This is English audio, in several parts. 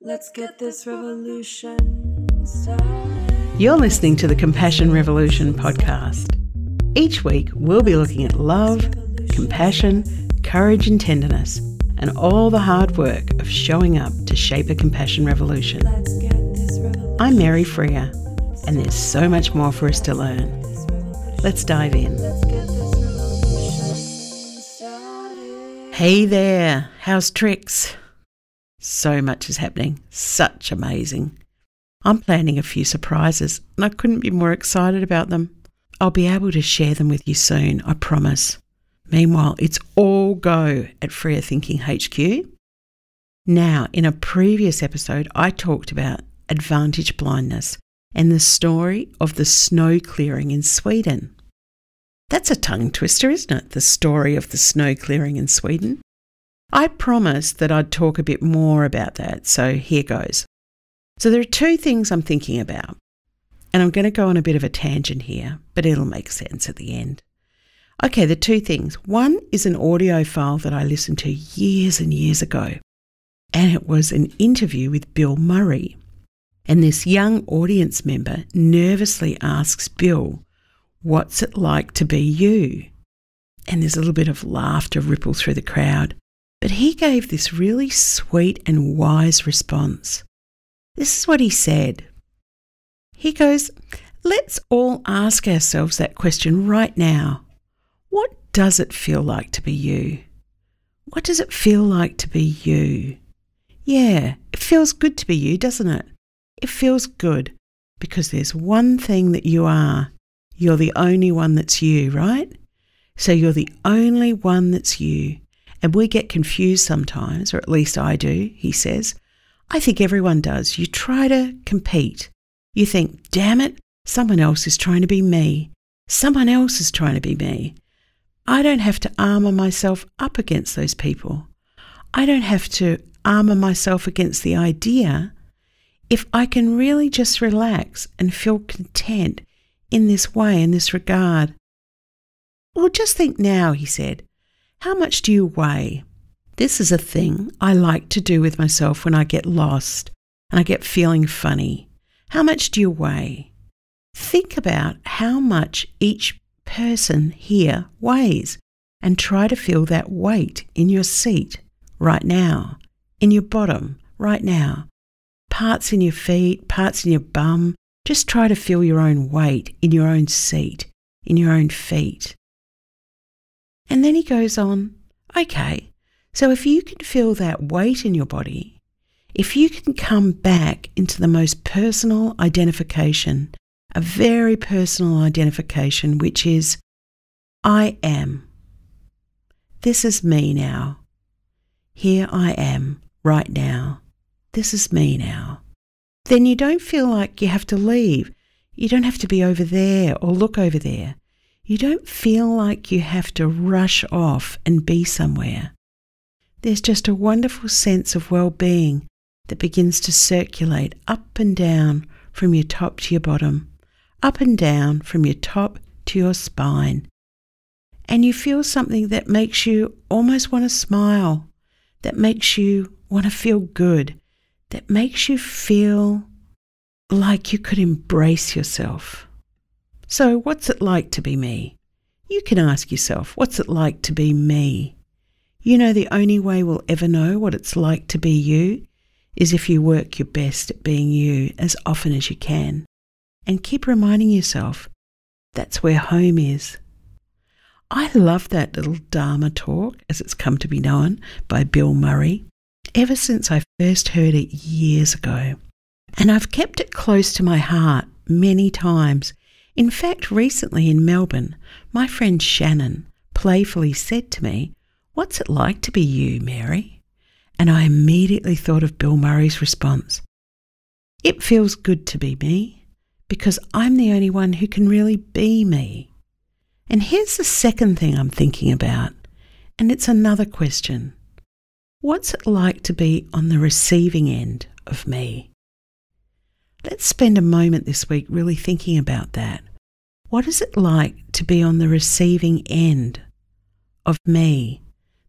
Let's get this revolution started. You're listening to the Compassion Revolution podcast. Each week, we'll be looking at love, compassion, courage, and tenderness, and all the hard work of showing up to shape a compassion revolution. Let's get this revolution. I'm Mary Freer, and there's so much more for us to learn. Let's dive in. Let's get this revolution started. Hey there, how's tricks? So much is happening, such amazing. I'm planning a few surprises, and I couldn't be more excited about them. I'll be able to share them with you soon, I promise. Meanwhile, it's all go at Freer Thinking HQ. Now, in a previous episode, I talked about advantage blindness and the story of the snow clearing in Sweden. That's a tongue twister, isn't it? The story of the snow clearing in Sweden. I promised that I'd talk a bit more about that, so here goes. So, there are two things I'm thinking about, and I'm going to go on a bit of a tangent here, but it'll make sense at the end. Okay, the two things. One is an audio file that I listened to years and years ago, and it was an interview with Bill Murray. And this young audience member nervously asks Bill, What's it like to be you? And there's a little bit of laughter ripple through the crowd. But he gave this really sweet and wise response. This is what he said. He goes, Let's all ask ourselves that question right now. What does it feel like to be you? What does it feel like to be you? Yeah, it feels good to be you, doesn't it? It feels good because there's one thing that you are. You're the only one that's you, right? So you're the only one that's you. And we get confused sometimes, or at least I do, he says. I think everyone does. You try to compete. You think, damn it, someone else is trying to be me. Someone else is trying to be me. I don't have to armour myself up against those people. I don't have to armour myself against the idea if I can really just relax and feel content in this way, in this regard. Well, just think now, he said. How much do you weigh? This is a thing I like to do with myself when I get lost and I get feeling funny. How much do you weigh? Think about how much each person here weighs and try to feel that weight in your seat right now, in your bottom right now, parts in your feet, parts in your bum. Just try to feel your own weight in your own seat, in your own feet. And then he goes on, okay, so if you can feel that weight in your body, if you can come back into the most personal identification, a very personal identification, which is, I am. This is me now. Here I am, right now. This is me now. Then you don't feel like you have to leave. You don't have to be over there or look over there. You don't feel like you have to rush off and be somewhere. There's just a wonderful sense of well being that begins to circulate up and down from your top to your bottom, up and down from your top to your spine. And you feel something that makes you almost want to smile, that makes you want to feel good, that makes you feel like you could embrace yourself. So, what's it like to be me? You can ask yourself, what's it like to be me? You know, the only way we'll ever know what it's like to be you is if you work your best at being you as often as you can. And keep reminding yourself that's where home is. I love that little Dharma talk, as it's come to be known, by Bill Murray, ever since I first heard it years ago. And I've kept it close to my heart many times in fact, recently in Melbourne, my friend Shannon playfully said to me, What's it like to be you, Mary? And I immediately thought of Bill Murray's response It feels good to be me because I'm the only one who can really be me. And here's the second thing I'm thinking about, and it's another question What's it like to be on the receiving end of me? Let's spend a moment this week really thinking about that. What is it like to be on the receiving end of me,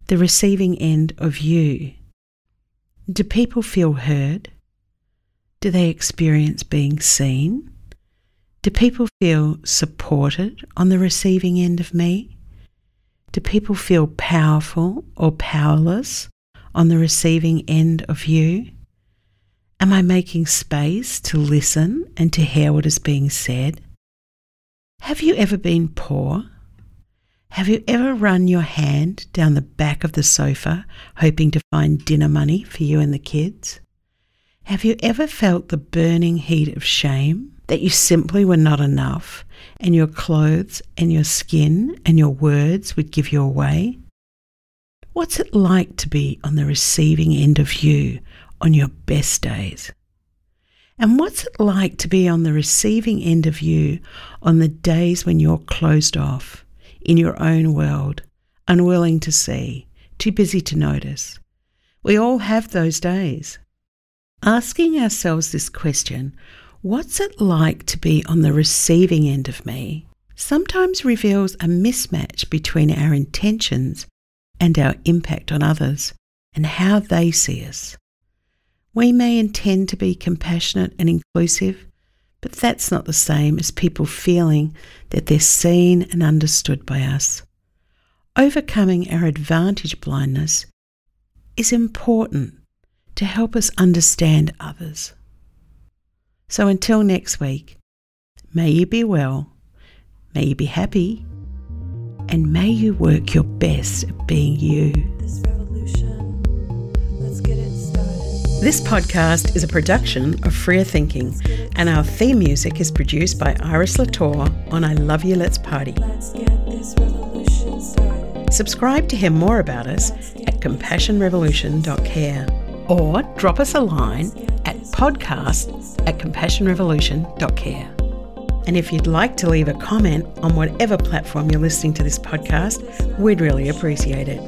the receiving end of you? Do people feel heard? Do they experience being seen? Do people feel supported on the receiving end of me? Do people feel powerful or powerless on the receiving end of you? Am I making space to listen and to hear what is being said? Have you ever been poor? Have you ever run your hand down the back of the sofa hoping to find dinner money for you and the kids? Have you ever felt the burning heat of shame that you simply were not enough and your clothes and your skin and your words would give you away? What's it like to be on the receiving end of you on your best days? And what's it like to be on the receiving end of you on the days when you're closed off in your own world, unwilling to see, too busy to notice? We all have those days. Asking ourselves this question, what's it like to be on the receiving end of me, sometimes reveals a mismatch between our intentions and our impact on others and how they see us. We may intend to be compassionate and inclusive, but that's not the same as people feeling that they're seen and understood by us. Overcoming our advantage blindness is important to help us understand others. So until next week, may you be well, may you be happy, and may you work your best at being you. This podcast is a production of Freer Thinking, and our theme music is produced by Iris Latour on I Love You Let's Party. Let's get this revolution started. Subscribe to hear more about us at compassionrevolution.care or drop us a line at podcast at compassionrevolution.care. And if you'd like to leave a comment on whatever platform you're listening to this podcast, we'd really appreciate it.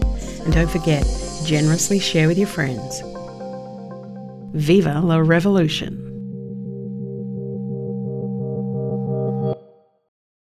And don't forget, generously share with your friends. Viva la revolution!